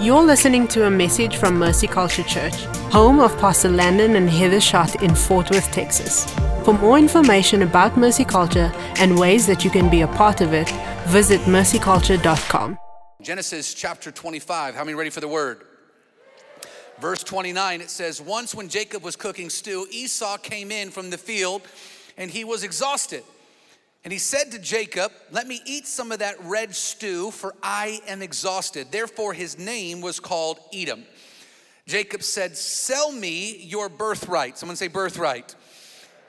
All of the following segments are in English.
You're listening to a message from Mercy Culture Church, home of Pastor Landon and Heather Schott in Fort Worth, Texas. For more information about Mercy Culture and ways that you can be a part of it, visit mercyculture.com. Genesis chapter 25. How many ready for the word? Verse 29, it says, Once when Jacob was cooking stew, Esau came in from the field and he was exhausted. And he said to Jacob, Let me eat some of that red stew, for I am exhausted. Therefore, his name was called Edom. Jacob said, Sell me your birthright. Someone say, birthright.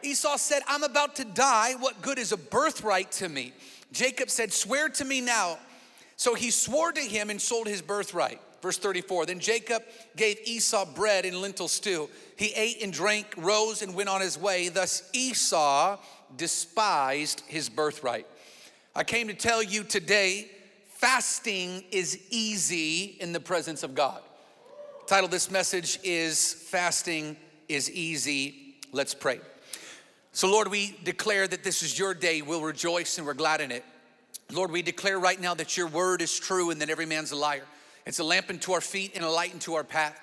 Esau said, I'm about to die. What good is a birthright to me? Jacob said, Swear to me now. So he swore to him and sold his birthright. Verse 34 Then Jacob gave Esau bread and lentil stew. He ate and drank, rose, and went on his way. Thus Esau despised his birthright. I came to tell you today fasting is easy in the presence of God. Title of this message is Fasting is Easy. Let's pray. So, Lord, we declare that this is your day. We'll rejoice and we're glad in it. Lord, we declare right now that your word is true and that every man's a liar. It's a lamp unto our feet and a light unto our path.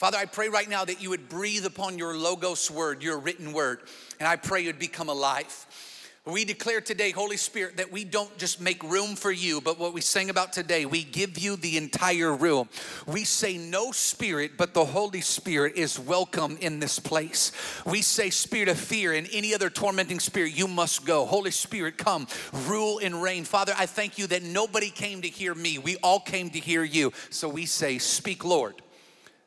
Father, I pray right now that you would breathe upon your Logos word, your written word, and I pray it would become alive. We declare today, Holy Spirit, that we don't just make room for you, but what we sang about today, we give you the entire room. We say no spirit, but the Holy Spirit is welcome in this place. We say spirit of fear and any other tormenting spirit, you must go. Holy Spirit, come, rule and reign. Father, I thank you that nobody came to hear me. We all came to hear you. So we say, Speak, Lord.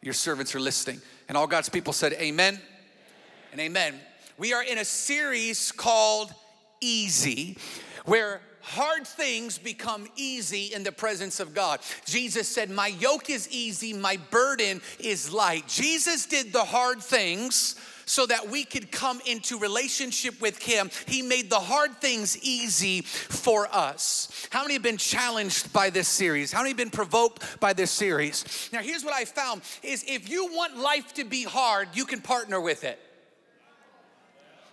Your servants are listening. And all God's people said, Amen and amen. We are in a series called easy, where hard things become easy in the presence of God. Jesus said, My yoke is easy, my burden is light. Jesus did the hard things so that we could come into relationship with Him. He made the hard things easy for us. How many have been challenged by this series? How many have been provoked by this series? Now, here's what I found is if you want life to be hard, you can partner with it.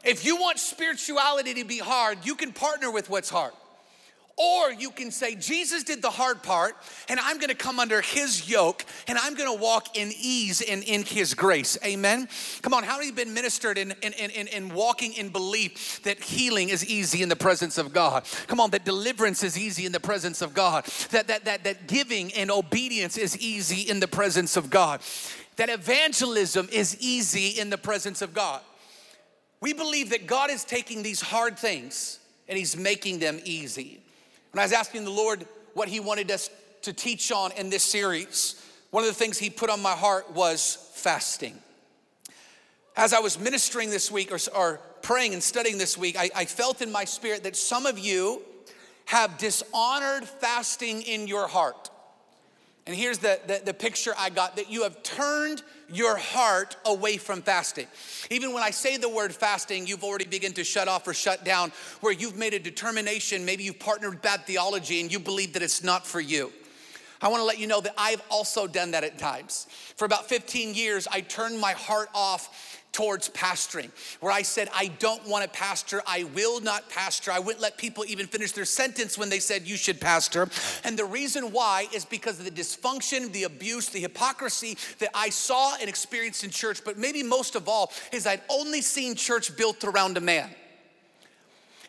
If you want spirituality to be hard, you can partner with what's hard. Or you can say, Jesus did the hard part, and I'm gonna come under his yoke, and I'm gonna walk in ease and in his grace. Amen. Come on, how have been ministered in, in, in, in walking in belief that healing is easy in the presence of God? Come on, that deliverance is easy in the presence of God, that, that, that, that giving and obedience is easy in the presence of God, that evangelism is easy in the presence of God. We believe that God is taking these hard things and He's making them easy. When I was asking the Lord what He wanted us to teach on in this series, one of the things He put on my heart was fasting. As I was ministering this week or, or praying and studying this week, I, I felt in my spirit that some of you have dishonored fasting in your heart. And here's the, the, the, picture I got that you have turned your heart away from fasting. Even when I say the word fasting, you've already begun to shut off or shut down, where you've made a determination, maybe you've partnered with bad theology and you believe that it's not for you. I wanna let you know that I've also done that at times. For about 15 years, I turned my heart off towards pastoring, where I said, I don't want to pastor, I will not pastor. I wouldn't let people even finish their sentence when they said, You should pastor. And the reason why is because of the dysfunction, the abuse, the hypocrisy that I saw and experienced in church, but maybe most of all, is I'd only seen church built around a man.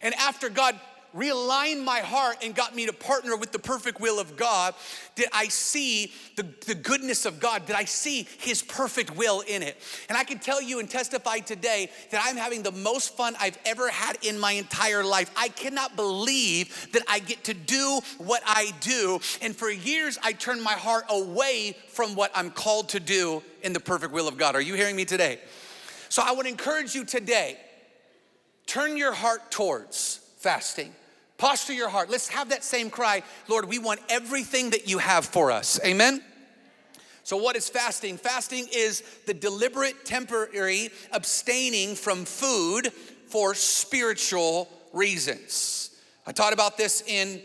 And after God realigned my heart and got me to partner with the perfect will of God, did I see the, the goodness of God? Did I see His perfect will in it? And I can tell you and testify today that I'm having the most fun I've ever had in my entire life. I cannot believe that I get to do what I do. And for years, I turned my heart away from what I'm called to do in the perfect will of God. Are you hearing me today? So I would encourage you today turn your heart towards fasting. Posture your heart. Let's have that same cry Lord, we want everything that you have for us. Amen? So, what is fasting? Fasting is the deliberate, temporary abstaining from food for spiritual reasons. I taught about this in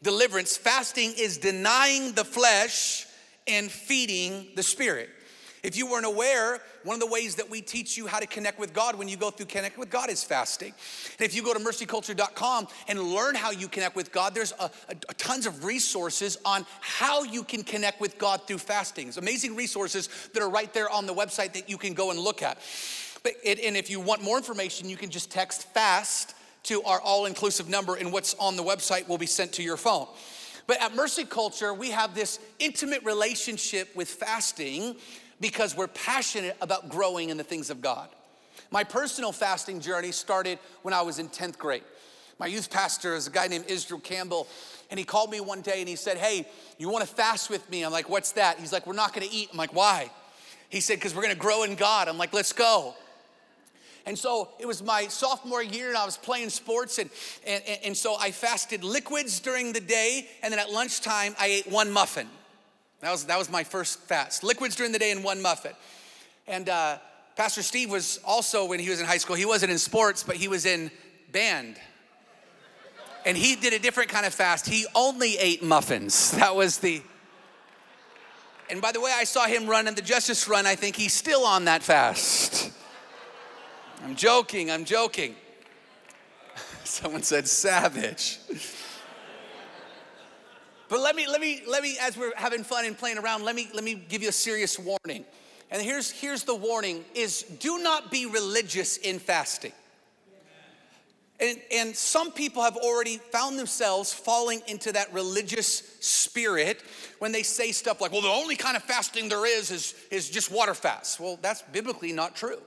deliverance. Fasting is denying the flesh and feeding the spirit. If you weren't aware, one of the ways that we teach you how to connect with God when you go through Connect with God is fasting. And if you go to mercyculture.com and learn how you connect with God, there's a, a, tons of resources on how you can connect with God through fasting. Amazing resources that are right there on the website that you can go and look at. But it, and if you want more information, you can just text FAST to our all inclusive number, and what's on the website will be sent to your phone. But at Mercy Culture, we have this intimate relationship with fasting because we're passionate about growing in the things of God. My personal fasting journey started when I was in 10th grade. My youth pastor is a guy named Israel Campbell, and he called me one day and he said, Hey, you wanna fast with me? I'm like, What's that? He's like, We're not gonna eat. I'm like, Why? He said, Because we're gonna grow in God. I'm like, Let's go. And so it was my sophomore year, and I was playing sports, and, and, and so I fasted liquids during the day, and then at lunchtime, I ate one muffin. That was, that was my first fast. Liquids during the day and one muffin. And uh, Pastor Steve was also, when he was in high school, he wasn't in sports, but he was in band. And he did a different kind of fast. He only ate muffins. That was the. And by the way, I saw him run in the Justice Run. I think he's still on that fast. I'm joking, I'm joking. Someone said savage. But let me, let me, let me, as we're having fun and playing around, let me, let me give you a serious warning. And here's, here's the warning is do not be religious in fasting. And, and some people have already found themselves falling into that religious spirit when they say stuff like, well, the only kind of fasting there is is, is just water fast. Well, that's biblically not true.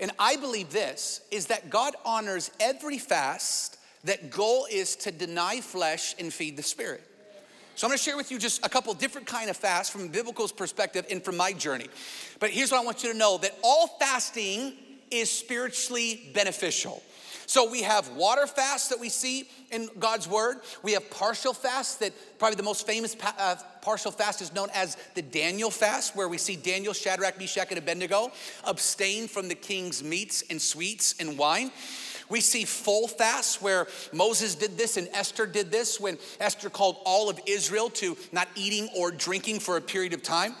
And I believe this is that God honors every fast that goal is to deny flesh and feed the spirit. So I'm gonna share with you just a couple different kind of fasts from a biblical perspective and from my journey. But here's what I want you to know that all fasting is spiritually beneficial. So we have water fasts that we see in God's word. We have partial fasts that probably the most famous pa- uh, partial fast is known as the Daniel fast, where we see Daniel, Shadrach, Meshach, and Abednego abstain from the king's meats and sweets and wine. We see full fasts where Moses did this and Esther did this when Esther called all of Israel to not eating or drinking for a period of time.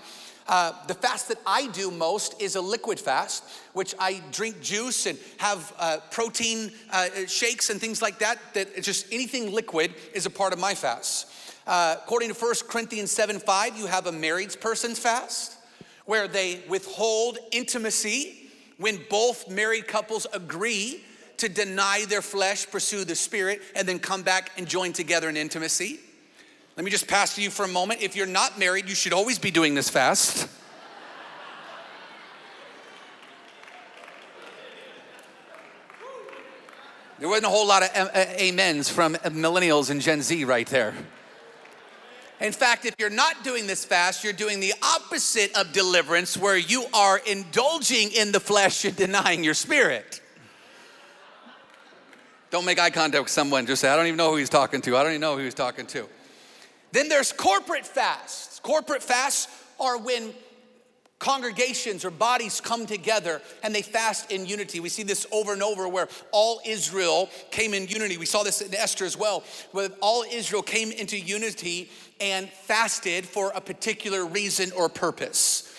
Uh, the fast that I do most is a liquid fast, which I drink juice and have uh, protein uh, shakes and things like that. That just anything liquid is a part of my fast. Uh, according to 1 Corinthians 7 5, you have a married person's fast where they withhold intimacy when both married couples agree to deny their flesh, pursue the spirit, and then come back and join together in intimacy. Let me just pass to you for a moment. If you're not married, you should always be doing this fast. There wasn't a whole lot of amens from millennials and Gen Z right there. In fact, if you're not doing this fast, you're doing the opposite of deliverance, where you are indulging in the flesh and denying your spirit. Don't make eye contact with someone. Just say, I don't even know who he's talking to. I don't even know who he's talking to. Then there's corporate fasts. Corporate fasts are when congregations or bodies come together and they fast in unity. We see this over and over where all Israel came in unity. We saw this in Esther as well, where all Israel came into unity and fasted for a particular reason or purpose.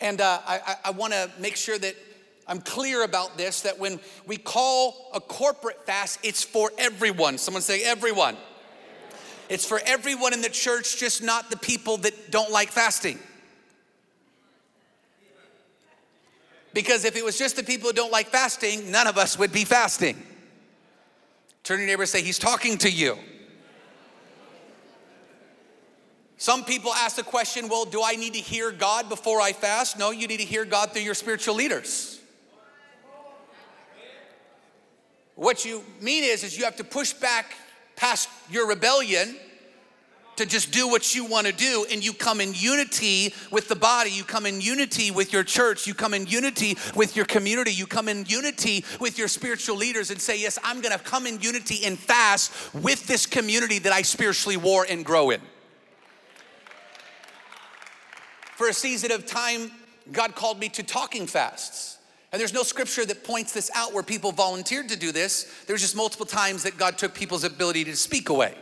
And uh, I, I want to make sure that I'm clear about this that when we call a corporate fast, it's for everyone. Someone say, everyone. It's for everyone in the church, just not the people that don't like fasting. Because if it was just the people who don't like fasting, none of us would be fasting. Turn your neighbor and say, He's talking to you. Some people ask the question, well, do I need to hear God before I fast? No, you need to hear God through your spiritual leaders. What you mean is, is you have to push back past your rebellion to just do what you want to do and you come in unity with the body you come in unity with your church you come in unity with your community you come in unity with your spiritual leaders and say yes i'm going to come in unity and fast with this community that i spiritually war and grow in. For a season of time god called me to talking fasts and there's no scripture that points this out where people volunteered to do this. There's just multiple times that God took people's ability to speak away.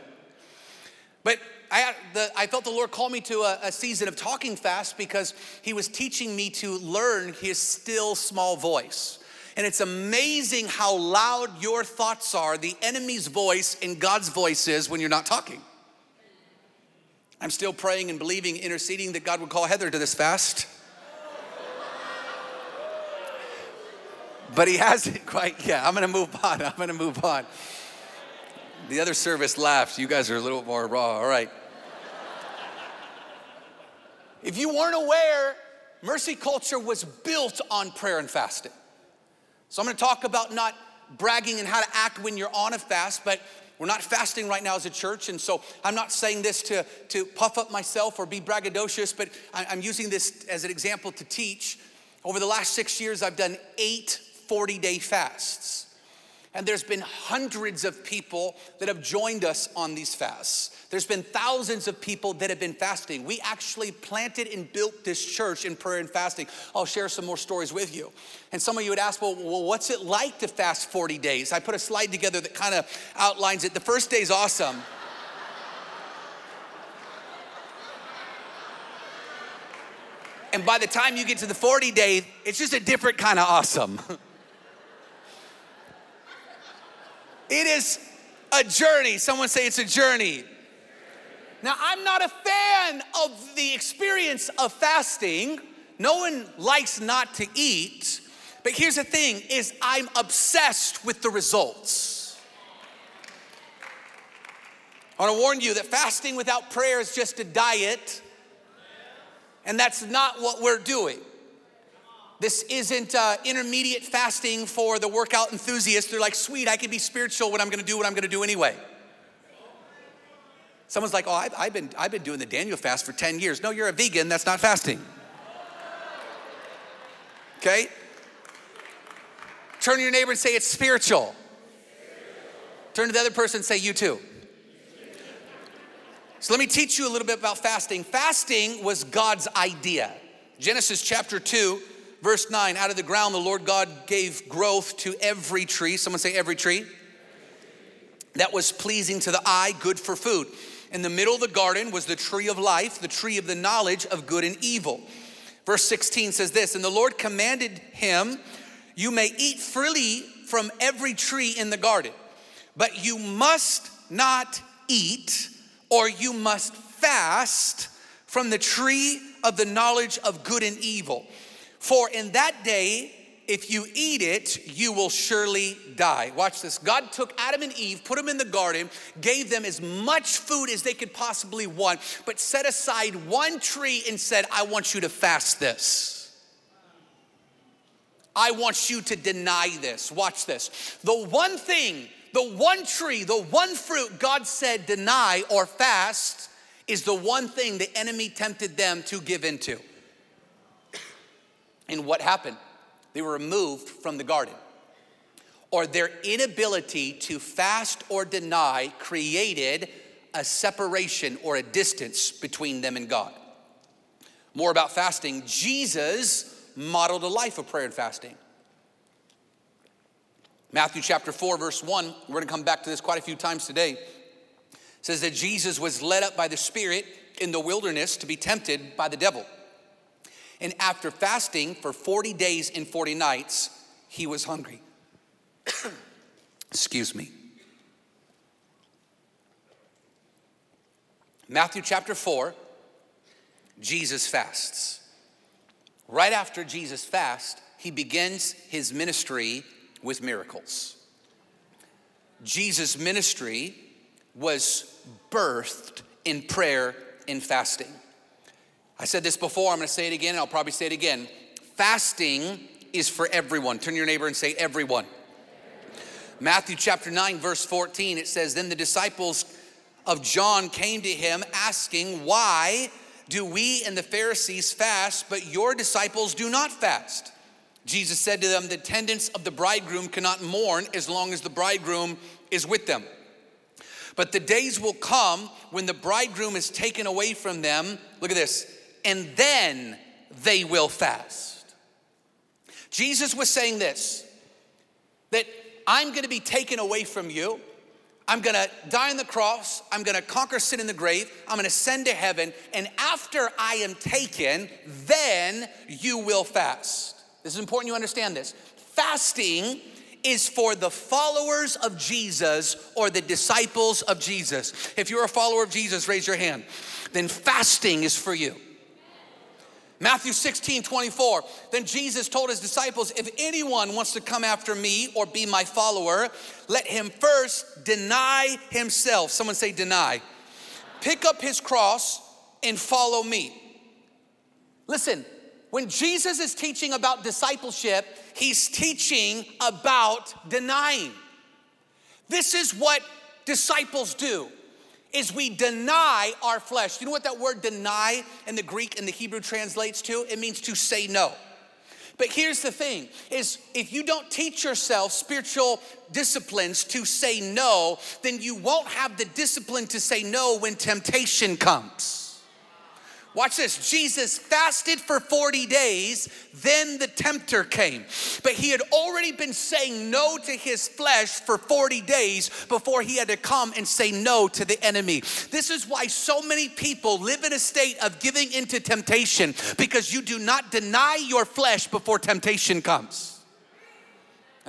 But I, the, I felt the Lord call me to a, a season of talking fast because He was teaching me to learn His still small voice. And it's amazing how loud your thoughts are, the enemy's voice and God's voice is when you're not talking. I'm still praying and believing, interceding that God would call Heather to this fast. But he hasn't quite yet. I'm gonna move on. I'm gonna move on. The other service laughed. You guys are a little more raw. All right. If you weren't aware, Mercy Culture was built on prayer and fasting. So I'm gonna talk about not bragging and how to act when you're on a fast, but we're not fasting right now as a church, and so I'm not saying this to, to puff up myself or be braggadocious, but I'm using this as an example to teach. Over the last six years, I've done eight 40 day fasts. And there's been hundreds of people that have joined us on these fasts. There's been thousands of people that have been fasting. We actually planted and built this church in prayer and fasting. I'll share some more stories with you. And some of you would ask, well, well what's it like to fast 40 days? I put a slide together that kind of outlines it. The first day is awesome. and by the time you get to the 40 day, it's just a different kind of awesome. It is a journey. Someone say it's a journey. Now, I'm not a fan of the experience of fasting. No one likes not to eat. But here's the thing is I'm obsessed with the results. I want to warn you that fasting without prayer is just a diet. And that's not what we're doing. This isn't uh, intermediate fasting for the workout enthusiast. They're like, sweet, I can be spiritual when I'm gonna do what I'm gonna do anyway. Someone's like, oh, I've, I've, been, I've been doing the Daniel fast for 10 years. No, you're a vegan, that's not fasting. Okay? Turn to your neighbor and say, it's spiritual. Turn to the other person and say, you too. So let me teach you a little bit about fasting. Fasting was God's idea. Genesis chapter 2, verse 9 out of the ground the Lord God gave growth to every tree. Someone say, every tree. That was pleasing to the eye, good for food. In the middle of the garden was the tree of life, the tree of the knowledge of good and evil. Verse 16 says this And the Lord commanded him, You may eat freely from every tree in the garden, but you must not eat, or you must fast from the tree of the knowledge of good and evil. For in that day, if you eat it, you will surely die. Watch this. God took Adam and Eve, put them in the garden, gave them as much food as they could possibly want, but set aside one tree and said, I want you to fast this. I want you to deny this. Watch this. The one thing, the one tree, the one fruit God said deny or fast is the one thing the enemy tempted them to give into. And what happened? They were removed from the garden. Or their inability to fast or deny created a separation or a distance between them and God. More about fasting. Jesus modeled a life of prayer and fasting. Matthew chapter 4, verse 1, we're gonna come back to this quite a few times today. Says that Jesus was led up by the Spirit in the wilderness to be tempted by the devil. And after fasting for 40 days and 40 nights, he was hungry. Excuse me. Matthew chapter 4, Jesus fasts. Right after Jesus fasts, he begins his ministry with miracles. Jesus' ministry was birthed in prayer and fasting. I said this before, I'm gonna say it again, and I'll probably say it again. Fasting is for everyone. Turn your neighbor and say, everyone. Matthew chapter 9, verse 14, it says, Then the disciples of John came to him asking, Why do we and the Pharisees fast, but your disciples do not fast? Jesus said to them, The attendants of the bridegroom cannot mourn as long as the bridegroom is with them. But the days will come when the bridegroom is taken away from them. Look at this and then they will fast. Jesus was saying this that I'm gonna be taken away from you. I'm gonna die on the cross. I'm gonna conquer sin in the grave. I'm gonna ascend to heaven. And after I am taken, then you will fast. This is important you understand this. Fasting is for the followers of Jesus or the disciples of Jesus. If you're a follower of Jesus, raise your hand. Then fasting is for you. Matthew 16, 24. Then Jesus told his disciples, If anyone wants to come after me or be my follower, let him first deny himself. Someone say, deny. Pick up his cross and follow me. Listen, when Jesus is teaching about discipleship, he's teaching about denying. This is what disciples do is we deny our flesh. You know what that word deny in the Greek and the Hebrew translates to? It means to say no. But here's the thing is if you don't teach yourself spiritual disciplines to say no, then you won't have the discipline to say no when temptation comes. Watch this. Jesus fasted for 40 days, then the tempter came. But he had already been saying no to his flesh for 40 days before he had to come and say no to the enemy. This is why so many people live in a state of giving into temptation because you do not deny your flesh before temptation comes.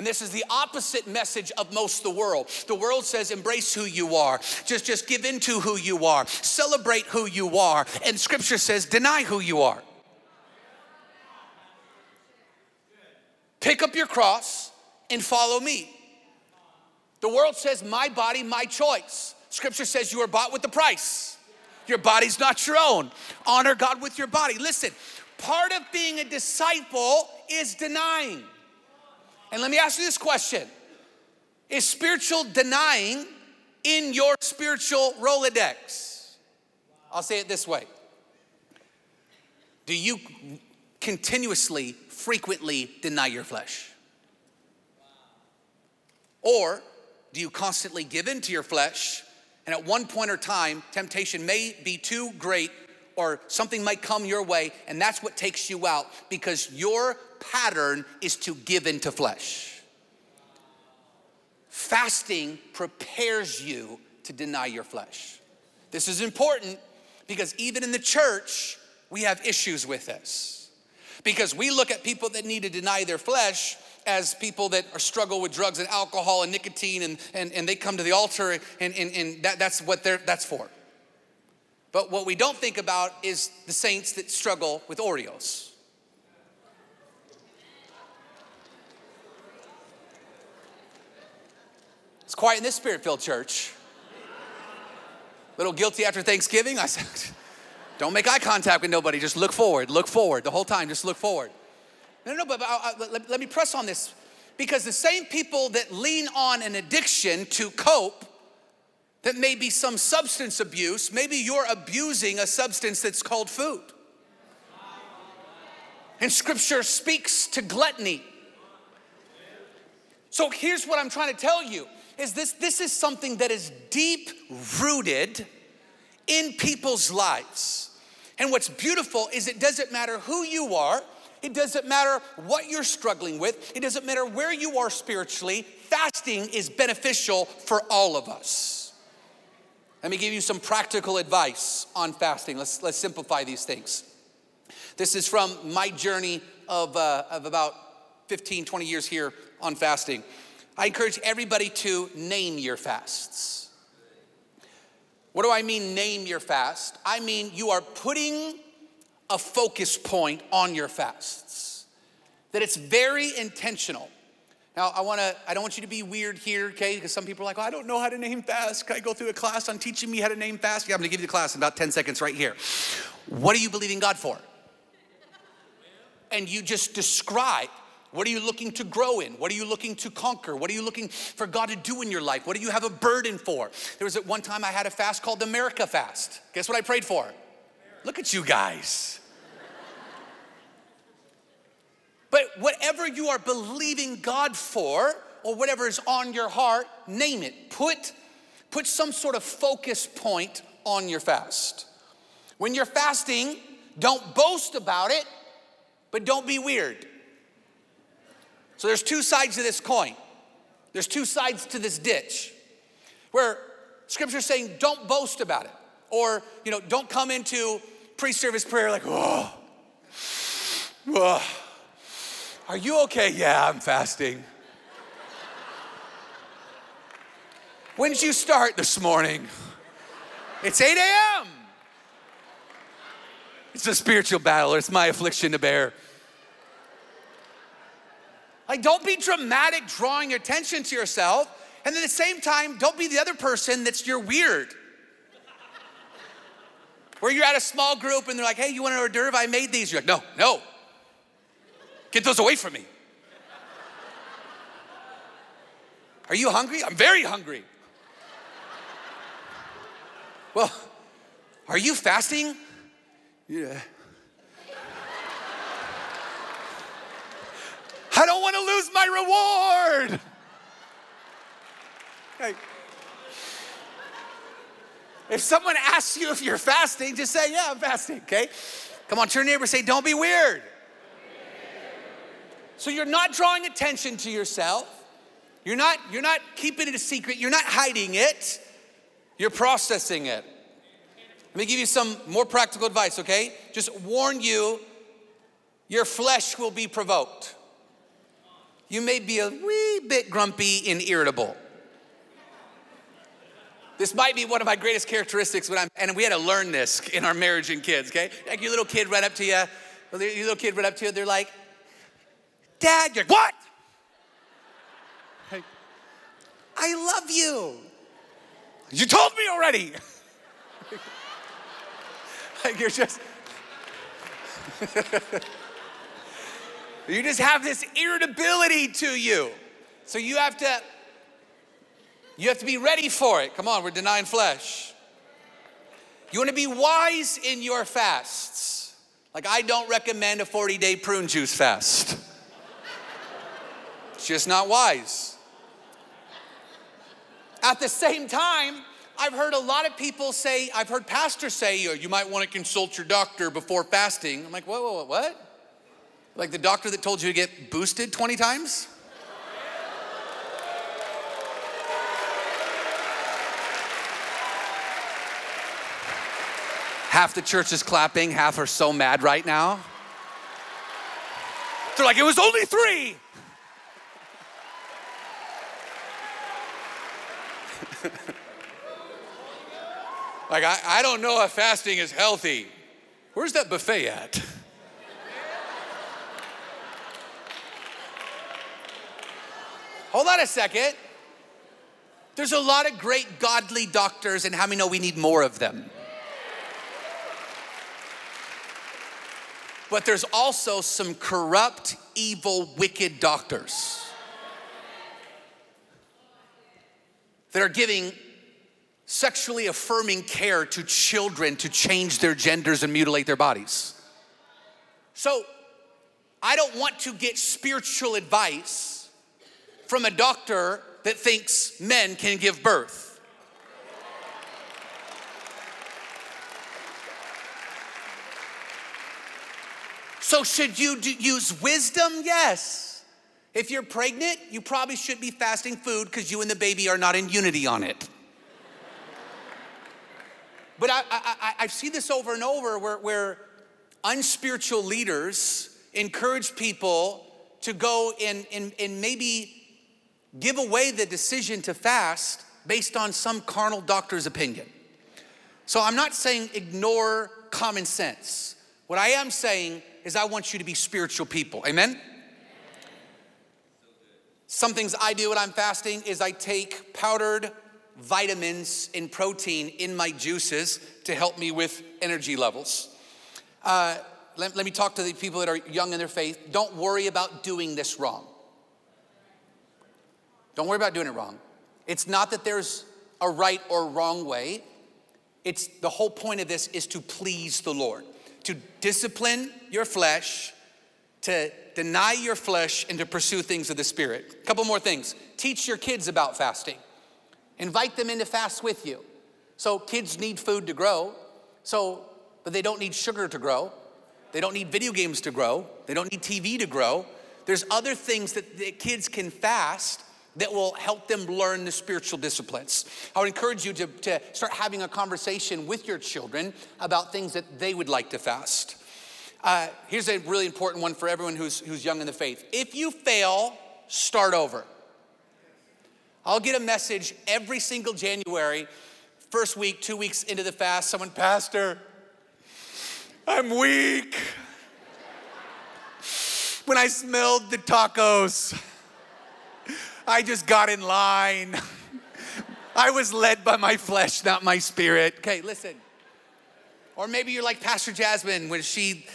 And this is the opposite message of most the world. The world says embrace who you are. Just just give into who you are. Celebrate who you are. And scripture says deny who you are. Pick up your cross and follow me. The world says my body, my choice. Scripture says you are bought with the price. Your body's not your own. Honor God with your body. Listen, part of being a disciple is denying. And let me ask you this question Is spiritual denying in your spiritual Rolodex? I'll say it this way Do you continuously, frequently deny your flesh? Or do you constantly give in to your flesh? And at one point or time, temptation may be too great or something might come your way, and that's what takes you out because your pattern is to give into flesh. Fasting prepares you to deny your flesh. This is important because even in the church, we have issues with this. Because we look at people that need to deny their flesh as people that are struggle with drugs and alcohol and nicotine and, and, and they come to the altar and, and, and that, that's what they're, that's for. But what we don't think about is the saints that struggle with Oreos. It's quiet in this spirit filled church. Little guilty after Thanksgiving. I said, don't make eye contact with nobody. Just look forward, look forward the whole time. Just look forward. No, no, but, I, I, uh, uh, let, let me press on this because the same people that lean on an addiction to cope, that may be some substance abuse, maybe you're abusing a substance that's called food. And scripture speaks to gluttony. So here's what I'm trying to tell you is this this is something that is deep rooted in people's lives. And what's beautiful is it doesn't matter who you are, it doesn't matter what you're struggling with, it doesn't matter where you are spiritually, fasting is beneficial for all of us. Let me give you some practical advice on fasting. Let's, let's simplify these things. This is from my journey of, uh, of about 15, 20 years here on fasting. I encourage everybody to name your fasts. What do I mean, name your fast? I mean, you are putting a focus point on your fasts, that it's very intentional. Now, I wanna, I don't want you to be weird here, okay? Because some people are like, oh, I don't know how to name fast. Can I go through a class on teaching me how to name fast? Yeah, I'm gonna give you the class in about 10 seconds right here. What are you believing God for? And you just describe what are you looking to grow in? What are you looking to conquer? What are you looking for God to do in your life? What do you have a burden for? There was at one time I had a fast called the America Fast. Guess what I prayed for? Look at you guys. but whatever you are believing God for, or whatever is on your heart, name it. Put, put some sort of focus point on your fast. When you're fasting, don't boast about it, but don't be weird. So there's two sides to this coin. There's two sides to this ditch. where scripture's saying don't boast about it. Or, you know, don't come into pre-service prayer like, oh, oh, are you okay? Yeah, I'm fasting. when did you start this morning? It's 8 a.m. It's a spiritual battle, it's my affliction to bear. Like, don't be dramatic drawing attention to yourself. And at the same time, don't be the other person that's you're weird. Where you're at a small group and they're like, hey, you want an hors d'oeuvre? I made these. You're like, no, no. Get those away from me. Are you hungry? I'm very hungry. Well, are you fasting? Yeah. I don't want to lose my reward. If someone asks you if you're fasting, just say, Yeah, I'm fasting, okay? Come on, to your neighbor say, Don't be weird. So you're not drawing attention to yourself. You're not, you're not keeping it a secret. You're not hiding it. You're processing it. Let me give you some more practical advice, okay? Just warn you, your flesh will be provoked. You may be a wee bit grumpy and irritable. This might be one of my greatest characteristics when I'm, and we had to learn this in our marriage and kids, okay? Like your little kid run up to you, your little kid run up to you, they're like, Dad, you're what? Hey, I love you. You told me already. like you're just, you just have this irritability to you. So you have to, you have to be ready for it. Come on, we're denying flesh. You want to be wise in your fasts. Like I don't recommend a 40 day prune juice fast. It's just not wise. At the same time, I've heard a lot of people say, I've heard pastors say, you might want to consult your doctor before fasting. I'm like, whoa, whoa, what? Like the doctor that told you to get boosted 20 times? Half the church is clapping, half are so mad right now. They're like, it was only three. like, I, I don't know if fasting is healthy. Where's that buffet at? Hold on a second. There's a lot of great godly doctors, and how many know we need more of them? But there's also some corrupt, evil, wicked doctors. that are giving sexually affirming care to children to change their genders and mutilate their bodies. So, I don't want to get spiritual advice from a doctor that thinks men can give birth. So, should you use wisdom? Yes. If you're pregnant, you probably should be fasting food because you and the baby are not in unity on it. but I, I, I, see this over and over where, where unspiritual leaders encourage people to go in, and, and maybe give away the decision to fast based on some carnal doctor's opinion. So I'm not saying ignore common sense. What I am saying is I want you to be spiritual people. Amen? Some things I do when I'm fasting is I take powdered vitamins and protein in my juices to help me with energy levels. Uh, let, let me talk to the people that are young in their faith. Don't worry about doing this wrong. Don't worry about doing it wrong. It's not that there's a right or wrong way. It's the whole point of this is to please the Lord, to discipline your flesh, to deny your flesh and to pursue things of the Spirit. A couple more things. Teach your kids about fasting. Invite them in to fast with you. So kids need food to grow. So, but they don't need sugar to grow. They don't need video games to grow. They don't need TV to grow. There's other things that kids can fast that will help them learn the spiritual disciplines. I would encourage you to, to start having a conversation with your children about things that they would like to fast. Uh, here's a really important one for everyone who's, who's young in the faith. If you fail, start over. I'll get a message every single January, first week, two weeks into the fast, someone, Pastor, I'm weak. When I smelled the tacos, I just got in line. I was led by my flesh, not my spirit. Okay, listen. Or maybe you're like Pastor Jasmine when she,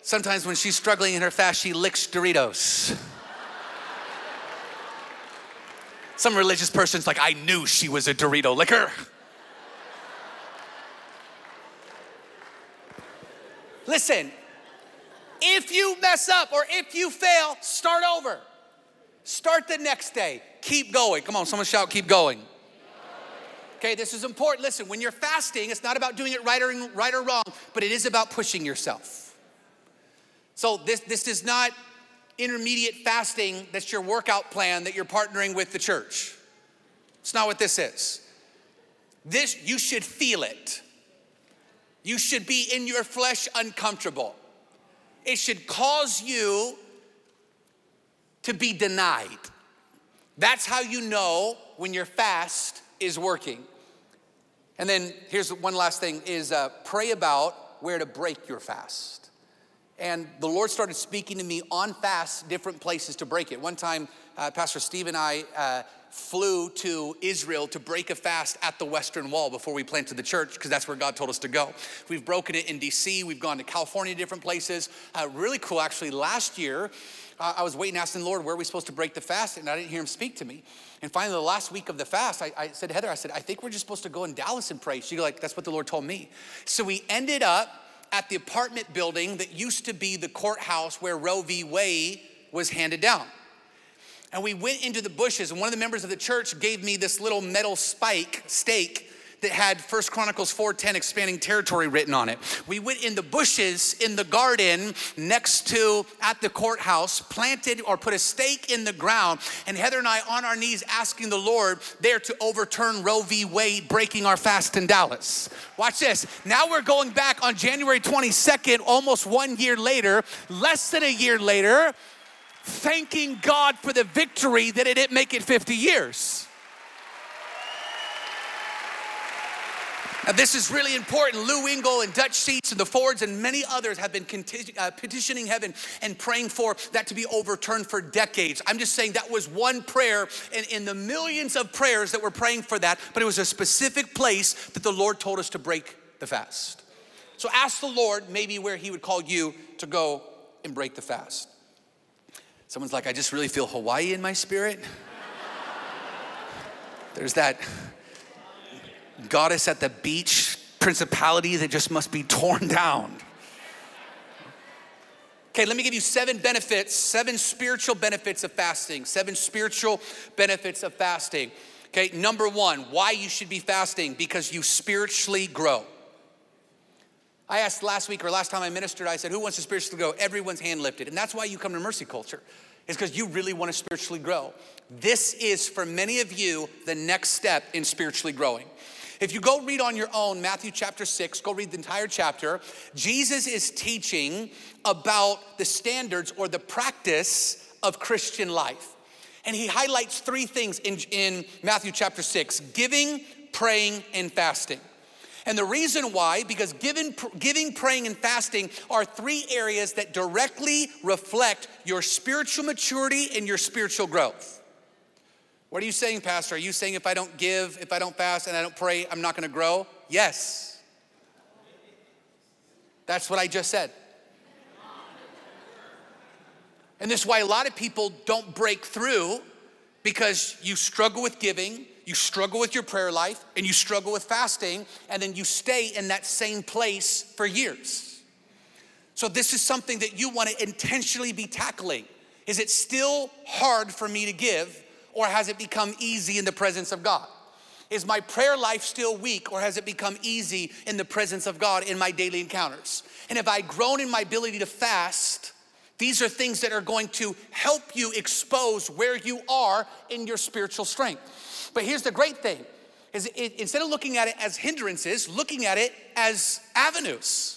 sometimes when she's struggling in her fast, she licks Doritos. Some religious person's like, I knew she was a Dorito licker. Listen, if you mess up or if you fail, start over. Start the next day. Keep going. Come on, someone shout, keep going. Okay, this is important. Listen, when you're fasting, it's not about doing it right or, right or wrong, but it is about pushing yourself. So this, this is not intermediate fasting that's your workout plan that you're partnering with the church. It's not what this is. This, you should feel it. You should be in your flesh uncomfortable. It should cause you to be denied. That's how you know when your fast is working. And then here's one last thing is uh, pray about where to break your fast. And the Lord started speaking to me on fast, different places to break it. One time, uh, Pastor Steve and I uh, flew to Israel to break a fast at the Western Wall before we planted the church, because that's where God told us to go. We've broken it in DC, we've gone to California, different places. Uh, really cool, actually. Last year, I was waiting, asking the Lord, where are we supposed to break the fast? And I didn't hear him speak to me. And finally, the last week of the fast, I, I said, Heather, I said, I think we're just supposed to go in Dallas and pray. She's like, that's what the Lord told me. So we ended up at the apartment building that used to be the courthouse where Roe v. Wade was handed down. And we went into the bushes, and one of the members of the church gave me this little metal spike, stake, that had First Chronicles 4:10 expanding territory written on it. We went in the bushes in the garden next to at the courthouse, planted or put a stake in the ground, and Heather and I on our knees asking the Lord there to overturn Roe v. Wade, breaking our fast in Dallas. Watch this. Now we're going back on January 22nd, almost one year later, less than a year later thanking God for the victory that it didn't make it 50 years. Now, this is really important. Lou Engle and Dutch Sheets and the Fords and many others have been uh, petitioning heaven and praying for that to be overturned for decades. I'm just saying that was one prayer in, in the millions of prayers that we're praying for that, but it was a specific place that the Lord told us to break the fast. So ask the Lord maybe where He would call you to go and break the fast. Someone's like, I just really feel Hawaii in my spirit. There's that goddess at the beach principality that just must be torn down. Okay, let me give you seven benefits, seven spiritual benefits of fasting. Seven spiritual benefits of fasting. Okay, number one, why you should be fasting because you spiritually grow. I asked last week or last time I ministered, I said, Who wants to spiritually grow? Everyone's hand lifted. And that's why you come to Mercy Culture, is because you really want to spiritually grow. This is for many of you the next step in spiritually growing. If you go read on your own Matthew chapter 6, go read the entire chapter. Jesus is teaching about the standards or the practice of Christian life. And he highlights three things in, in Matthew chapter 6 giving, praying, and fasting. And the reason why, because giving, giving, praying, and fasting are three areas that directly reflect your spiritual maturity and your spiritual growth. What are you saying, Pastor? Are you saying if I don't give, if I don't fast, and I don't pray, I'm not gonna grow? Yes. That's what I just said. And this is why a lot of people don't break through because you struggle with giving, you struggle with your prayer life, and you struggle with fasting, and then you stay in that same place for years. So, this is something that you want to intentionally be tackling. Is it still hard for me to give, or has it become easy in the presence of God? Is my prayer life still weak, or has it become easy in the presence of God in my daily encounters? And have I grown in my ability to fast These are things that are going to help you expose where you are in your spiritual strength. But here's the great thing is it, instead of looking at it as hindrances, looking at it as avenues.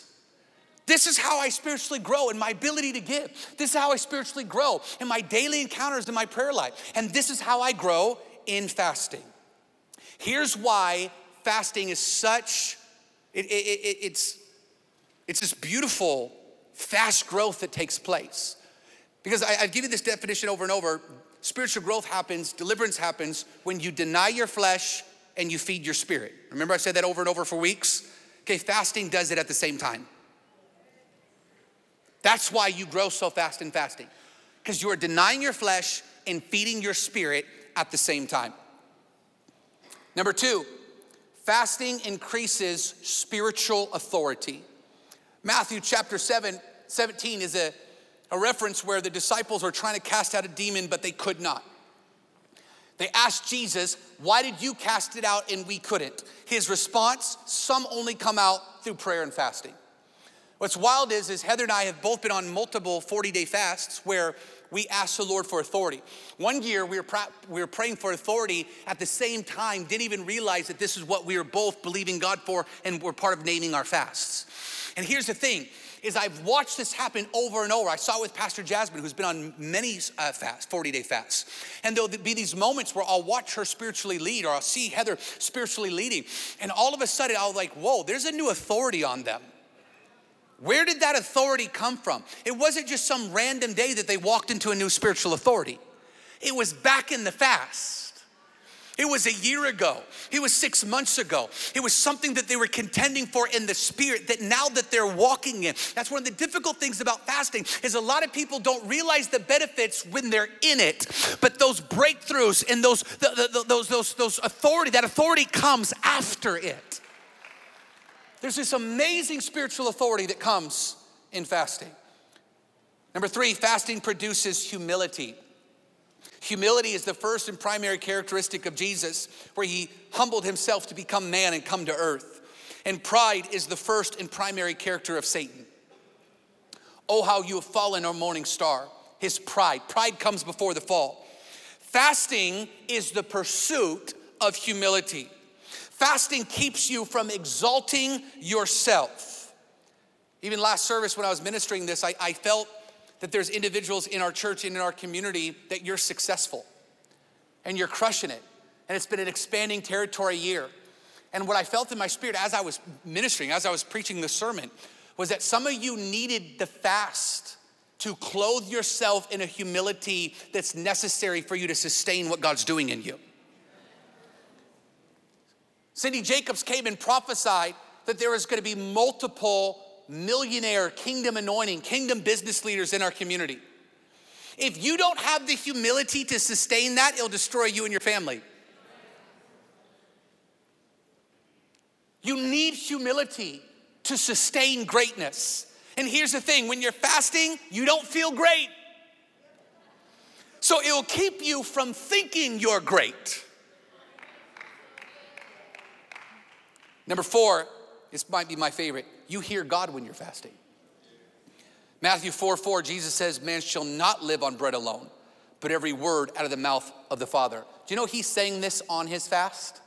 This is how I spiritually grow in my ability to give. This is how I spiritually grow in my daily encounters in my prayer life. And this is how I grow in fasting. Here's why fasting is such, it, it, it, it's, it's this beautiful, fast growth that takes place. Because I, I've given this definition over and over. Spiritual growth happens, deliverance happens when you deny your flesh and you feed your spirit. Remember, I said that over and over for weeks? Okay, fasting does it at the same time. That's why you grow so fast in fasting, because you are denying your flesh and feeding your spirit at the same time. Number two, fasting increases spiritual authority. Matthew chapter 7, 17 is a, a reference where the disciples are trying to cast out a demon, but they could not. They asked Jesus, Why did you cast it out and we couldn't? His response, Some only come out through prayer and fasting. What's wild is, is Heather and I have both been on multiple 40 day fasts where we asked the Lord for authority. One year we were, pra- we were praying for authority at the same time, didn't even realize that this is what we were both believing God for and we're part of naming our fasts. And here's the thing is I've watched this happen over and over. I saw it with Pastor Jasmine, who's been on many uh, fasts, 40 day fasts. And there'll be these moments where I'll watch her spiritually lead, or I'll see Heather spiritually leading. And all of a sudden, I'll like, whoa, there's a new authority on them. Where did that authority come from? It wasn't just some random day that they walked into a new spiritual authority. It was back in the fast. It was a year ago. It was six months ago. It was something that they were contending for in the spirit that now that they're walking in. That's one of the difficult things about fasting is a lot of people don't realize the benefits when they're in it. But those breakthroughs and those, the, the, those, those, those authority, that authority comes after it. There's this amazing spiritual authority that comes in fasting. Number three, fasting produces humility. Humility is the first and primary characteristic of Jesus, where he humbled himself to become man and come to earth. And pride is the first and primary character of Satan. Oh, how you have fallen, our morning star. His pride. Pride comes before the fall. Fasting is the pursuit of humility. Fasting keeps you from exalting yourself. Even last service, when I was ministering this, I, I felt that there's individuals in our church and in our community that you're successful and you're crushing it. And it's been an expanding territory year. And what I felt in my spirit as I was ministering, as I was preaching the sermon, was that some of you needed the fast to clothe yourself in a humility that's necessary for you to sustain what God's doing in you. Cindy Jacobs came and prophesied that there is going to be multiple millionaire kingdom anointing, kingdom business leaders in our community. If you don't have the humility to sustain that, it'll destroy you and your family. You need humility to sustain greatness. And here's the thing when you're fasting, you don't feel great. So it will keep you from thinking you're great. Number four, this might be my favorite. You hear God when you're fasting. Matthew 4 4, Jesus says, Man shall not live on bread alone, but every word out of the mouth of the Father. Do you know he's saying this on his fast?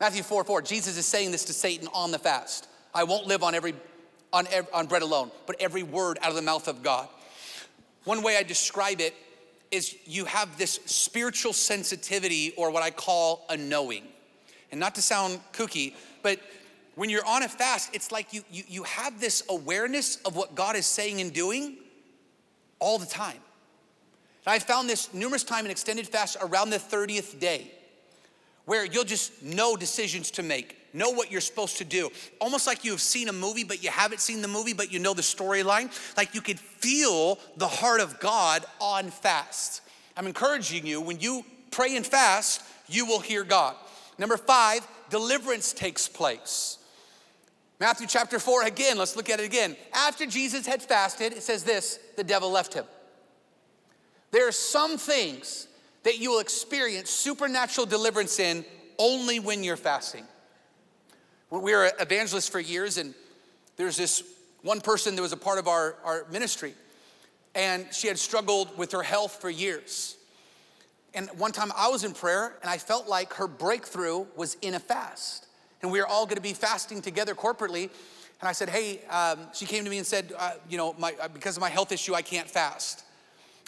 Matthew 4 4, Jesus is saying this to Satan on the fast. I won't live on every on, on bread alone, but every word out of the mouth of God. One way I describe it is you have this spiritual sensitivity, or what I call a knowing. And not to sound kooky, but when you're on a fast, it's like you, you, you have this awareness of what God is saying and doing all the time. And I found this numerous times in extended fast around the 30th day, where you'll just know decisions to make, know what you're supposed to do. Almost like you've seen a movie, but you haven't seen the movie, but you know the storyline. Like you could feel the heart of God on fast. I'm encouraging you, when you pray and fast, you will hear God. Number five, deliverance takes place. Matthew chapter 4, again, let's look at it again. After Jesus had fasted, it says this the devil left him. There are some things that you will experience supernatural deliverance in only when you're fasting. We were evangelists for years, and there's this one person that was a part of our, our ministry, and she had struggled with her health for years. And one time I was in prayer, and I felt like her breakthrough was in a fast. And we were all gonna be fasting together corporately. And I said, Hey, um, she came to me and said, uh, You know, my, uh, because of my health issue, I can't fast.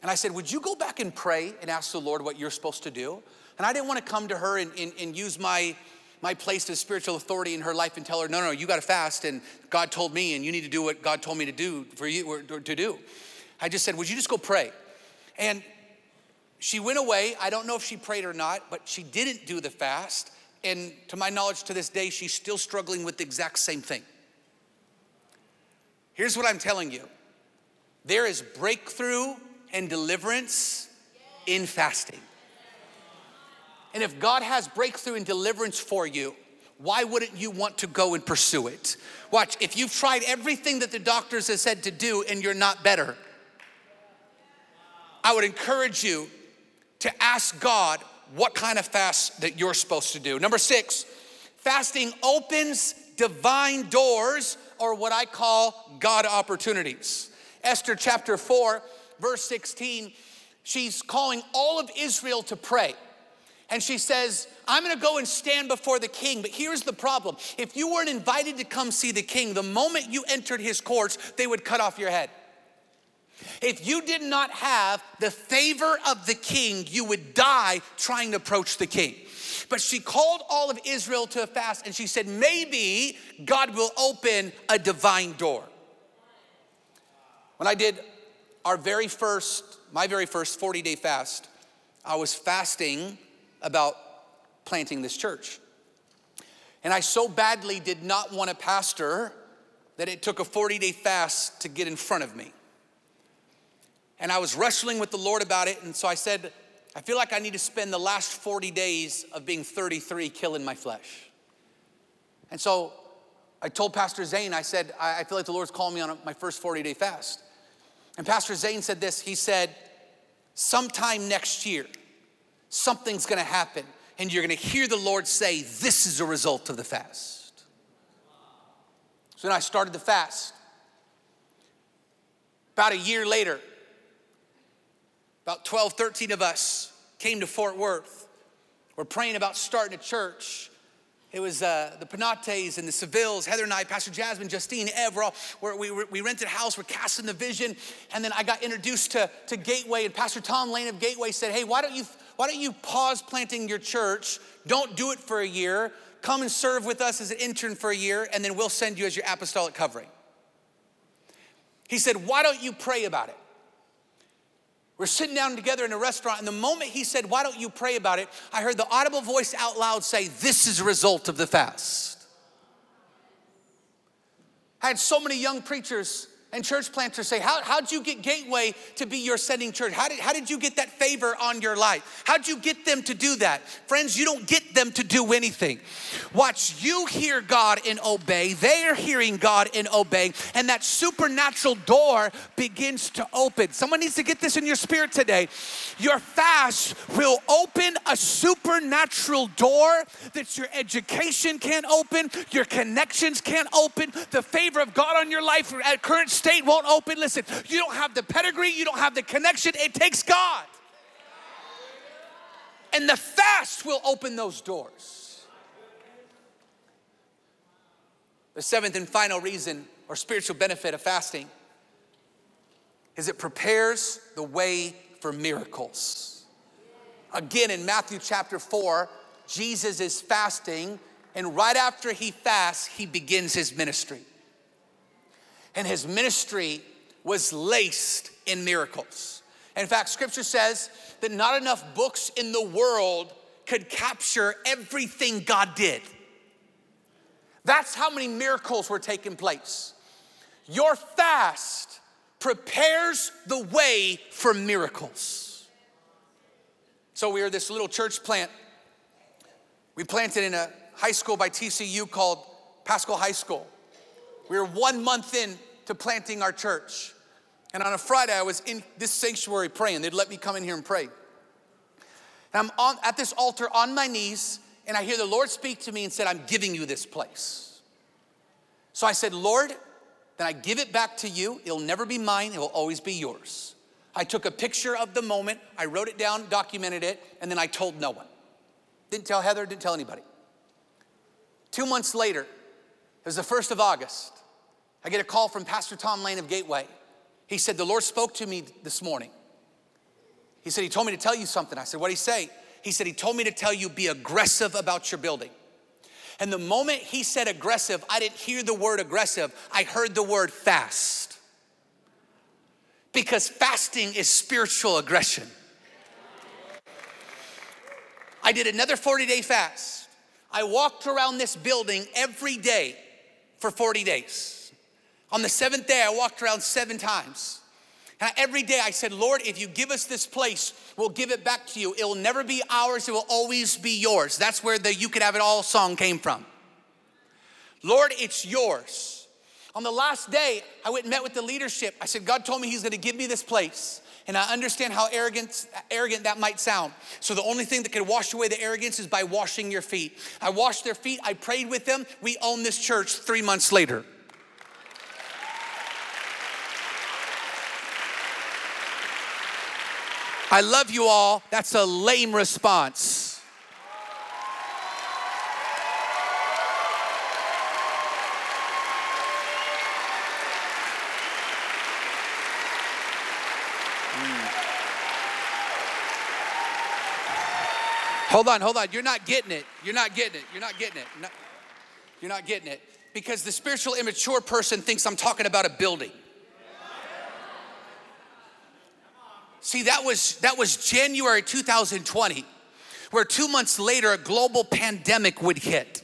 And I said, Would you go back and pray and ask the Lord what you're supposed to do? And I didn't wanna come to her and, and, and use my, my place of spiritual authority in her life and tell her, no, no, you got to fast, and God told me, and you need to do what God told me to do for you to do. I just said, would you just go pray? And she went away. I don't know if she prayed or not, but she didn't do the fast. And to my knowledge, to this day, she's still struggling with the exact same thing. Here's what I'm telling you there is breakthrough and deliverance in fasting. And if God has breakthrough and deliverance for you, why wouldn't you want to go and pursue it? Watch, if you've tried everything that the doctors have said to do and you're not better, I would encourage you to ask God what kind of fast that you're supposed to do. Number six, fasting opens divine doors or what I call God opportunities. Esther chapter 4, verse 16, she's calling all of Israel to pray and she says, I'm gonna go and stand before the king. But here's the problem if you weren't invited to come see the king, the moment you entered his courts, they would cut off your head. If you did not have the favor of the king, you would die trying to approach the king. But she called all of Israel to a fast and she said, maybe God will open a divine door. When I did our very first, my very first 40 day fast, I was fasting about planting this church. And I so badly did not want a pastor that it took a 40 day fast to get in front of me. And I was wrestling with the Lord about it. And so I said, I feel like I need to spend the last 40 days of being 33 killing my flesh. And so I told Pastor Zane, I said, I feel like the Lord's calling me on my first 40 day fast. And Pastor Zane said this he said, sometime next year, something's gonna happen, and you're gonna hear the Lord say, This is a result of the fast. So then I started the fast. About a year later, about 12, 13 of us came to Fort Worth. We're praying about starting a church. It was uh, the Penates and the Sevilles, Heather and I, Pastor Jasmine, Justine, Ev, all, where we, we rented a house, we're casting the vision. And then I got introduced to, to Gateway, and Pastor Tom Lane of Gateway said, Hey, why don't you why don't you pause planting your church? Don't do it for a year. Come and serve with us as an intern for a year, and then we'll send you as your apostolic covering. He said, Why don't you pray about it? We're sitting down together in a restaurant, and the moment he said, Why don't you pray about it? I heard the audible voice out loud say, This is a result of the fast. I had so many young preachers and church planters say, How, How'd you get Gateway to be your sending church? How did, how did you get that favor on your life? How'd you get them to do that? Friends, you don't get them to do anything. Watch, you hear God and obey, they are hearing God and obey, and that supernatural door begins to open. Someone needs to get this in your spirit today. Your fast will open a supernatural door that your education can't open, your connections can't open, the favor of God on your life at current state won't open. Listen, you don't have the pedigree, you don't have the connection. It takes God. And the fast will open those doors. The seventh and final reason or spiritual benefit of fasting is it prepares the way for miracles. Again, in Matthew chapter 4, Jesus is fasting, and right after he fasts, he begins his ministry and his ministry was laced in miracles. In fact, scripture says that not enough books in the world could capture everything God did. That's how many miracles were taking place. Your fast prepares the way for miracles. So we are this little church plant. We planted in a high school by TCU called Paschal High School. We were one month in to planting our church. And on a Friday, I was in this sanctuary praying. They'd let me come in here and pray. And I'm on, at this altar on my knees, and I hear the Lord speak to me and said, I'm giving you this place. So I said, Lord, then I give it back to you. It'll never be mine, it will always be yours. I took a picture of the moment, I wrote it down, documented it, and then I told no one. Didn't tell Heather, didn't tell anybody. Two months later, it was the 1st of August, I get a call from Pastor Tom Lane of Gateway. He said, The Lord spoke to me this morning. He said, He told me to tell you something. I said, What did he say? He said, He told me to tell you, be aggressive about your building. And the moment he said aggressive, I didn't hear the word aggressive, I heard the word fast. Because fasting is spiritual aggression. I did another 40 day fast. I walked around this building every day for 40 days. On the seventh day, I walked around seven times. And every day I said, Lord, if you give us this place, we'll give it back to you. It will never be ours, it will always be yours. That's where the You Could Have It All song came from. Lord, it's yours. On the last day, I went and met with the leadership. I said, God told me He's gonna give me this place. And I understand how arrogant, arrogant that might sound. So the only thing that can wash away the arrogance is by washing your feet. I washed their feet, I prayed with them. We own this church three months later. I love you all. That's a lame response. Hmm. Hold on, hold on. You're not getting it. You're not getting it. You're not getting it. You're not, you're not getting it. Because the spiritual immature person thinks I'm talking about a building. See, that was that was January 2020, where two months later a global pandemic would hit.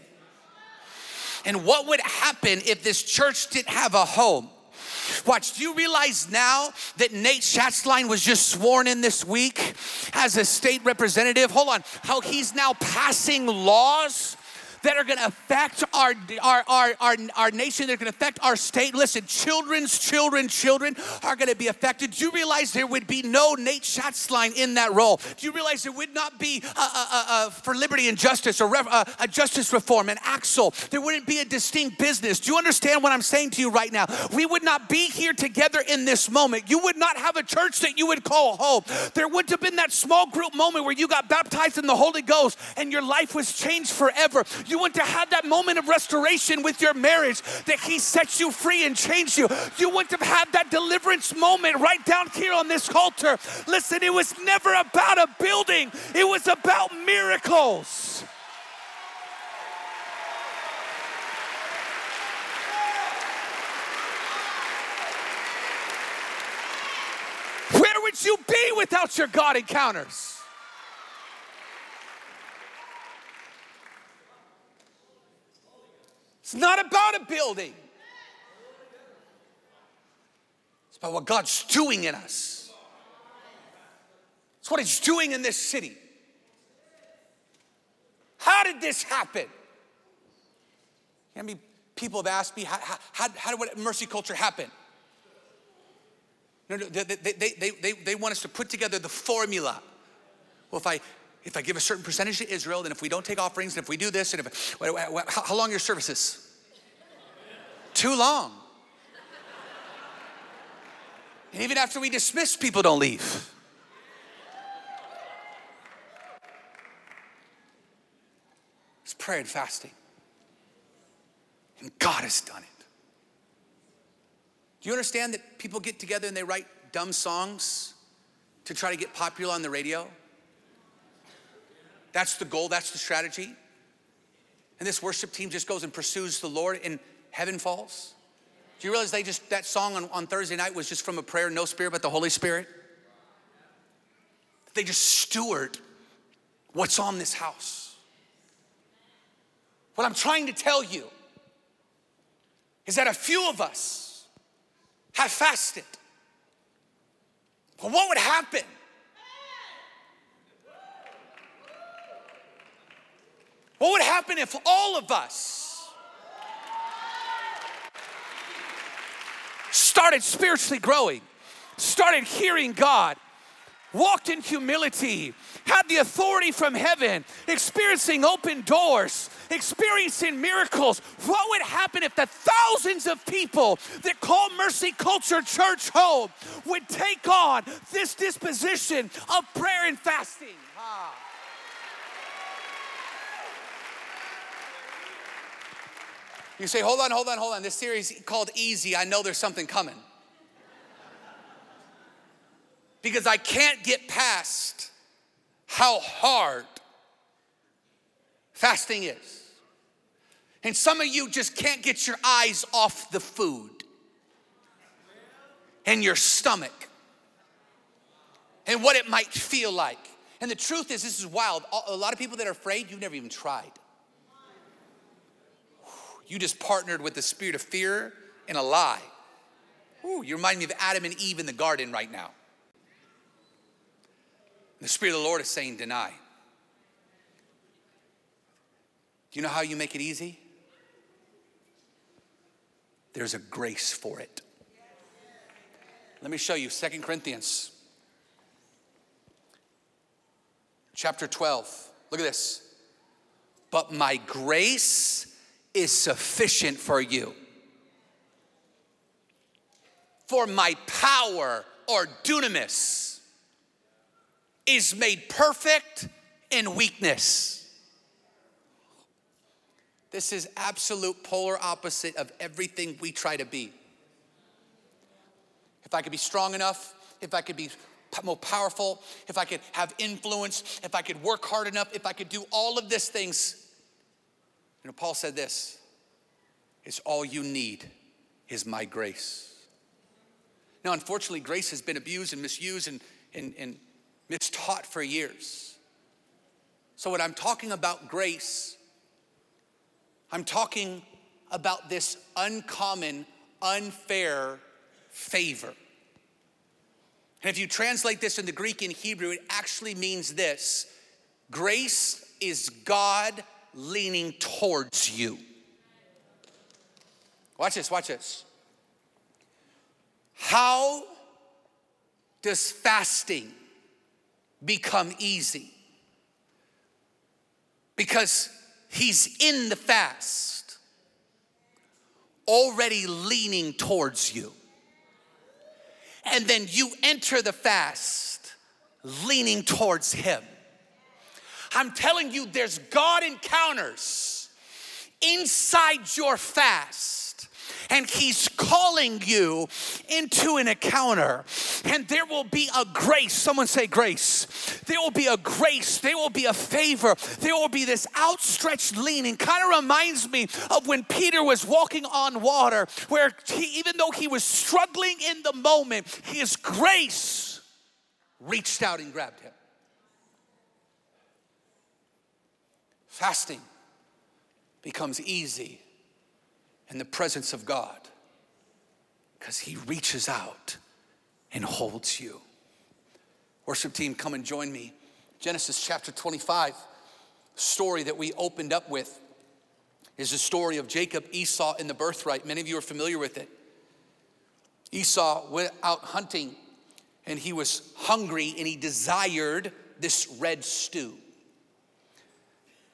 And what would happen if this church didn't have a home? Watch, do you realize now that Nate Schatzline was just sworn in this week as a state representative? Hold on, how he's now passing laws that are going to affect our, our, our, our, our nation, they're going to affect our state. Listen, children's children, children are going to be affected. Do you realize there would be no Nate Schatzline in that role? Do you realize there would not be a, a, a, for liberty and justice or uh, a, justice reform and axle? There wouldn't be a distinct business. Do you understand what I'm saying to you right now? We would not be here together in this moment. You would not have a church that you would call home. There wouldn't have been that small group moment where you got baptized in the Holy Ghost and your life was changed forever. You want to have that moment of restoration with your marriage that He sets you free and changed you. You want to have that deliverance moment right down here on this altar. Listen, it was never about a building, it was about miracles. Where would you be without your God encounters? It's not about a building. It's about what God's doing in us. It's what He's doing in this city. How did this happen? I mean, people have asked me, how, how, how did mercy culture happen? No, no, they, they, they, they, they want us to put together the formula. Well, if I if I give a certain percentage to Israel, then if we don't take offerings, and if we do this, and if how, how long your services? Too long. And even after we dismiss, people don't leave. It's prayer and fasting. And God has done it. Do you understand that people get together and they write dumb songs to try to get popular on the radio? That's the goal, that's the strategy. And this worship team just goes and pursues the Lord and heaven falls. Do you realize they just, that song on, on Thursday night was just from a prayer, no spirit but the Holy Spirit? They just steward what's on this house. What I'm trying to tell you is that a few of us have fasted. But what would happen What would happen if all of us started spiritually growing, started hearing God, walked in humility, had the authority from heaven, experiencing open doors, experiencing miracles, what would happen if the thousands of people that call Mercy Culture Church home would take on this disposition of prayer and fasting? Ah. You say, hold on, hold on, hold on. This series called Easy, I know there's something coming. Because I can't get past how hard fasting is. And some of you just can't get your eyes off the food and your stomach and what it might feel like. And the truth is, this is wild. A lot of people that are afraid, you've never even tried. You just partnered with the spirit of fear and a lie. Ooh, you remind me of Adam and Eve in the garden right now. The Spirit of the Lord is saying, deny. Do you know how you make it easy? There's a grace for it. Let me show you Second Corinthians chapter 12. Look at this. But my grace is sufficient for you. For my power or dunamis is made perfect in weakness. This is absolute polar opposite of everything we try to be. If I could be strong enough, if I could be more powerful, if I could have influence, if I could work hard enough, if I could do all of these things, you know, Paul said this it's all you need is my grace. Now, unfortunately, grace has been abused and misused and, and, and mistaught for years. So, when I'm talking about grace, I'm talking about this uncommon, unfair favor. And if you translate this in the Greek and Hebrew, it actually means this grace is God leaning towards you. Watch this, watch this. How does fasting become easy? Because he's in the fast, already leaning towards you. And then you enter the fast leaning towards him. I'm telling you, there's God encounters inside your fast and he's calling you into an encounter. And there will be a grace. Someone say grace. There will be a grace. There will be a favor. There will be this outstretched leaning. Kind of reminds me of when peter was walking on water where he, even though he was struggling in the moment his grace reached out and grabbed him Fasting becomes easy in the presence of God because He reaches out and holds you. Worship team, come and join me. Genesis chapter 25, story that we opened up with is the story of Jacob, Esau, and the birthright. Many of you are familiar with it. Esau went out hunting and he was hungry and he desired this red stew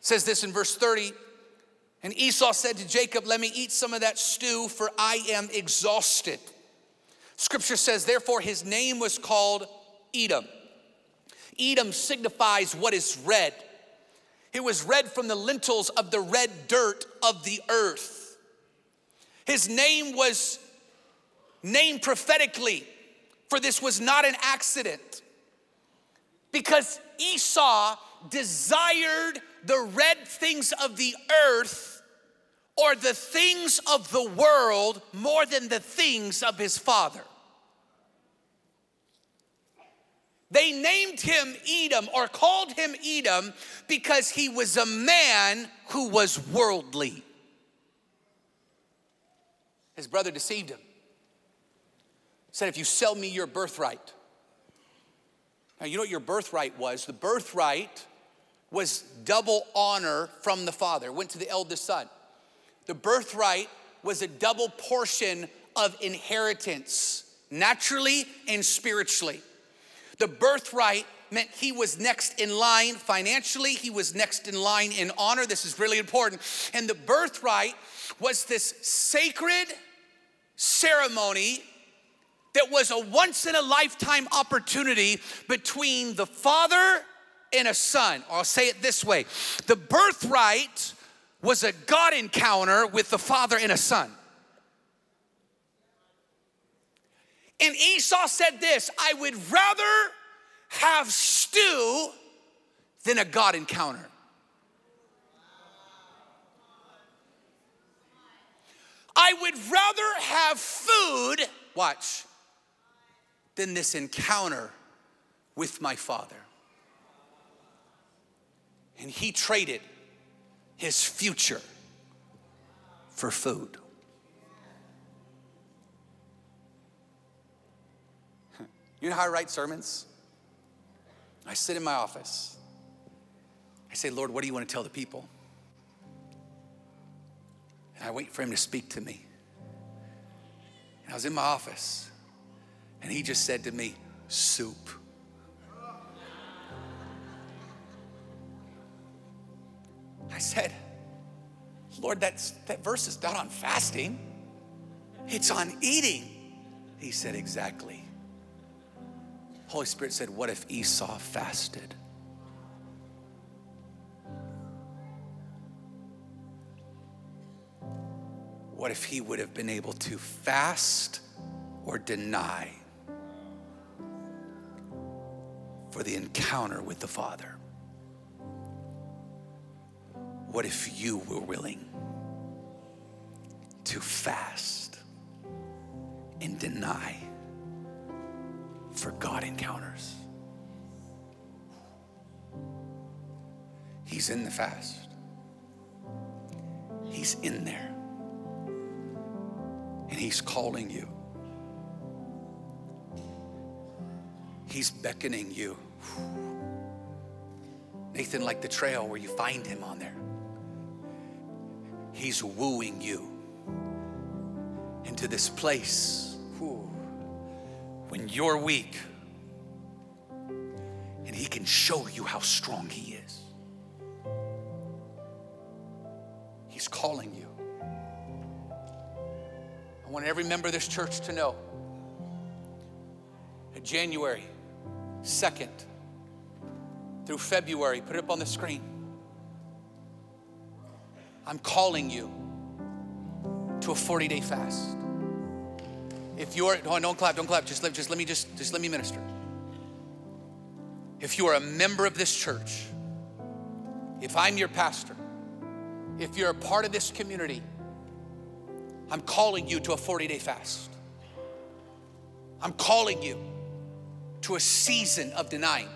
says this in verse 30 and Esau said to Jacob, Let me eat some of that stew, for I am exhausted. Scripture says, Therefore, his name was called Edom. Edom signifies what is red. It was red from the lintels of the red dirt of the earth. His name was named prophetically, for this was not an accident. Because Esau desired the red things of the earth or the things of the world more than the things of his father. They named him Edom or called him Edom because he was a man who was worldly. His brother deceived him. Said, If you sell me your birthright. Now, you know what your birthright was? The birthright was double honor from the father, went to the eldest son. The birthright was a double portion of inheritance, naturally and spiritually. The birthright meant he was next in line financially, he was next in line in honor. This is really important. And the birthright was this sacred ceremony that was a once in a lifetime opportunity between the father and a son. Or I'll say it this way the birthright was a God encounter with the father and a son. And Esau said this I would rather have stew than a God encounter. I would rather have food, watch, than this encounter with my father. And he traded his future for food. You know how I write sermons? I sit in my office. I say, Lord, what do you want to tell the people? And I wait for him to speak to me. And I was in my office, and he just said to me, soup. Said, Lord, that's, that verse is not on fasting, it's on eating. He said, Exactly. Holy Spirit said, What if Esau fasted? What if he would have been able to fast or deny for the encounter with the Father? What if you were willing to fast and deny for God encounters? He's in the fast, He's in there, and He's calling you. He's beckoning you. Nathan, like the trail where you find him on there. He's wooing you into this place when you're weak and He can show you how strong He is. He's calling you. I want every member of this church to know that January 2nd through February, put it up on the screen I'm calling you to a 40 day fast. If you're, oh, don't clap, don't clap. Just let, just let me just, just let me minister. If you are a member of this church, if I'm your pastor, if you're a part of this community, I'm calling you to a 40 day fast. I'm calling you to a season of denying.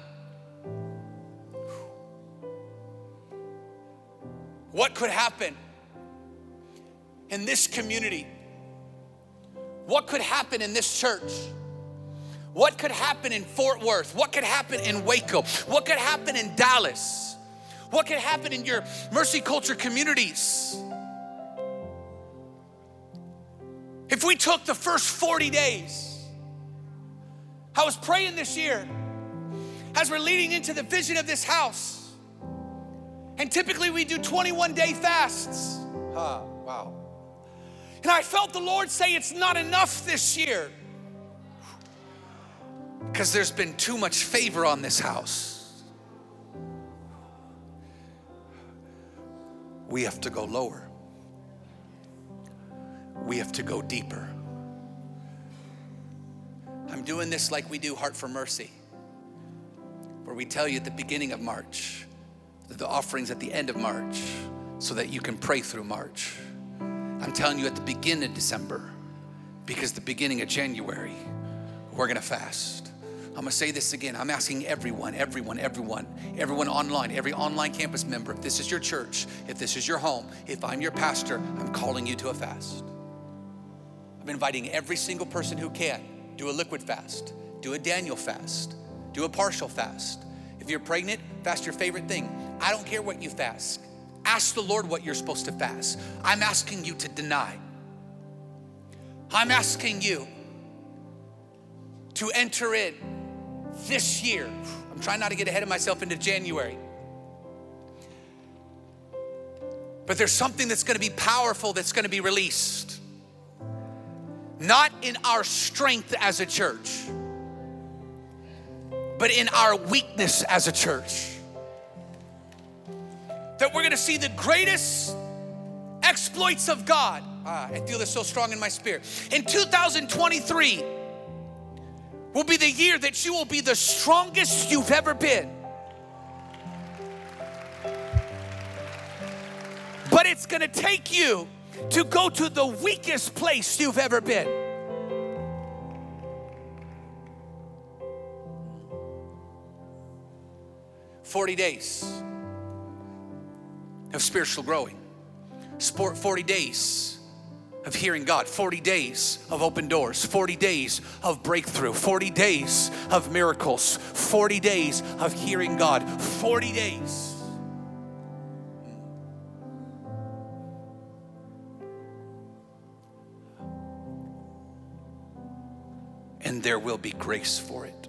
What could happen in this community? What could happen in this church? What could happen in Fort Worth? What could happen in Waco? What could happen in Dallas? What could happen in your mercy culture communities? If we took the first 40 days, I was praying this year as we're leading into the vision of this house and typically we do 21 day fasts. Huh, wow. And I felt the Lord say it's not enough this year because there's been too much favor on this house. We have to go lower, we have to go deeper. I'm doing this like we do Heart for Mercy, where we tell you at the beginning of March the offerings at the end of March so that you can pray through March. I'm telling you at the beginning of December, because the beginning of January, we're gonna fast. I'm gonna say this again. I'm asking everyone, everyone, everyone, everyone online, every online campus member, if this is your church, if this is your home, if I'm your pastor, I'm calling you to a fast. I'm inviting every single person who can do a liquid fast, do a Daniel fast, do a partial fast. If you're pregnant, fast your favorite thing. I don't care what you fast. Ask the Lord what you're supposed to fast. I'm asking you to deny. I'm asking you to enter in this year. I'm trying not to get ahead of myself into January. But there's something that's gonna be powerful that's gonna be released. Not in our strength as a church, but in our weakness as a church. That we're gonna see the greatest exploits of God. Ah, I feel this so strong in my spirit. In 2023 will be the year that you will be the strongest you've ever been. But it's gonna take you to go to the weakest place you've ever been. Forty days of spiritual growing. Sport 40 days of hearing God, 40 days of open doors, 40 days of breakthrough, 40 days of miracles, 40 days of hearing God, 40 days. And there will be grace for it.